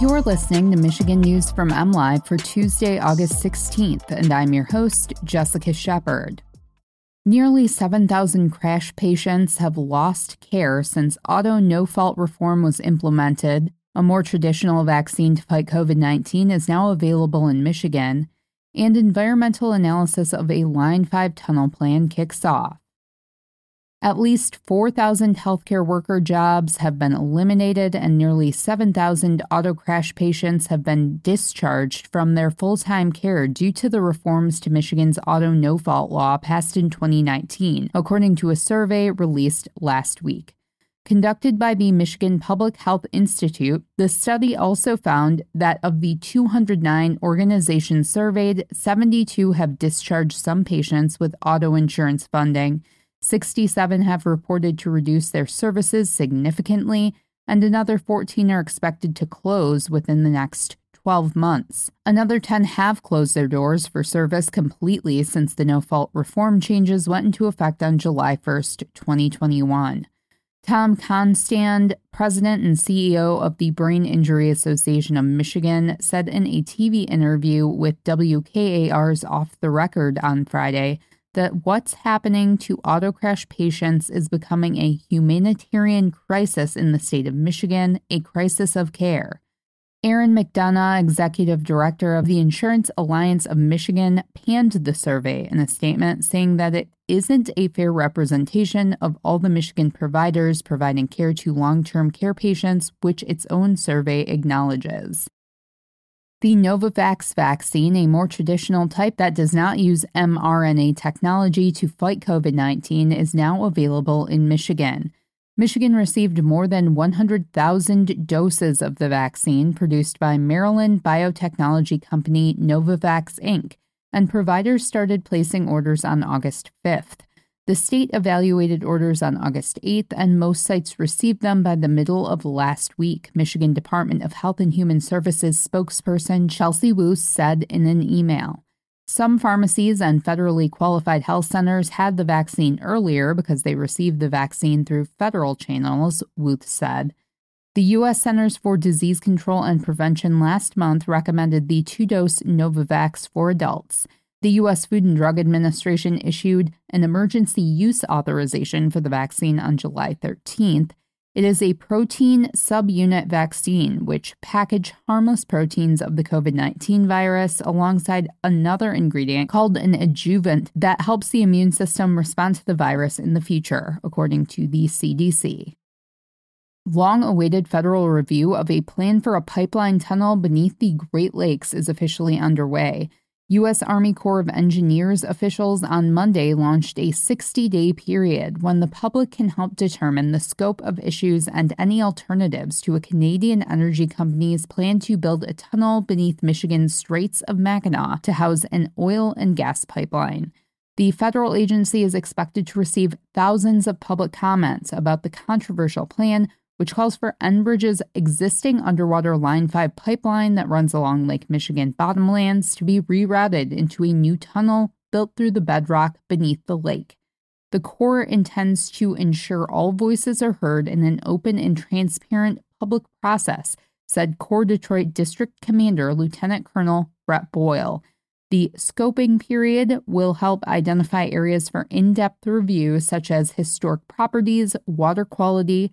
You're listening to Michigan News from MLive for Tuesday, August 16th, and I'm your host, Jessica Shepard. Nearly 7,000 crash patients have lost care since auto no fault reform was implemented. A more traditional vaccine to fight COVID 19 is now available in Michigan, and environmental analysis of a Line 5 tunnel plan kicks off. At least 4,000 healthcare worker jobs have been eliminated, and nearly 7,000 auto crash patients have been discharged from their full time care due to the reforms to Michigan's auto no fault law passed in 2019, according to a survey released last week. Conducted by the Michigan Public Health Institute, the study also found that of the 209 organizations surveyed, 72 have discharged some patients with auto insurance funding 67 have reported to reduce their services significantly, and another 14 are expected to close within the next 12 months. Another 10 have closed their doors for service completely since the no fault reform changes went into effect on July 1st, 2021. Tom Constand, president and CEO of the Brain Injury Association of Michigan, said in a TV interview with WKAR's Off the Record on Friday that what's happening to auto crash patients is becoming a humanitarian crisis in the state of Michigan, a crisis of care. Erin McDonough, executive director of the Insurance Alliance of Michigan, panned the survey in a statement saying that it isn't a fair representation of all the Michigan providers providing care to long term care patients, which its own survey acknowledges. The Novavax vaccine, a more traditional type that does not use mRNA technology to fight COVID 19, is now available in Michigan. Michigan received more than 100,000 doses of the vaccine produced by Maryland biotechnology company Novavax Inc., and providers started placing orders on August 5th. The state evaluated orders on August 8th, and most sites received them by the middle of last week, Michigan Department of Health and Human Services spokesperson Chelsea Wuth said in an email. Some pharmacies and federally qualified health centers had the vaccine earlier because they received the vaccine through federal channels, Wuth said. The U.S. Centers for Disease Control and Prevention last month recommended the two dose Novavax for adults. The U.S. Food and Drug Administration issued an emergency use authorization for the vaccine on July 13th. It is a protein subunit vaccine which package harmless proteins of the COVID 19 virus alongside another ingredient called an adjuvant that helps the immune system respond to the virus in the future, according to the CDC. Long awaited federal review of a plan for a pipeline tunnel beneath the Great Lakes is officially underway. U.S. Army Corps of Engineers officials on Monday launched a 60 day period when the public can help determine the scope of issues and any alternatives to a Canadian energy company's plan to build a tunnel beneath Michigan's Straits of Mackinac to house an oil and gas pipeline. The federal agency is expected to receive thousands of public comments about the controversial plan, which calls for Enbridge's existing underwater Line 5 pipeline that runs along Lake Michigan bottomlands to be rerouted into a new tunnel built through the bedrock beneath the lake. The Corps intends to ensure all voices are heard in an open and transparent public process, said Corps Detroit District Commander Lieutenant Colonel Brett Boyle. The scoping period will help identify areas for in depth review, such as historic properties, water quality,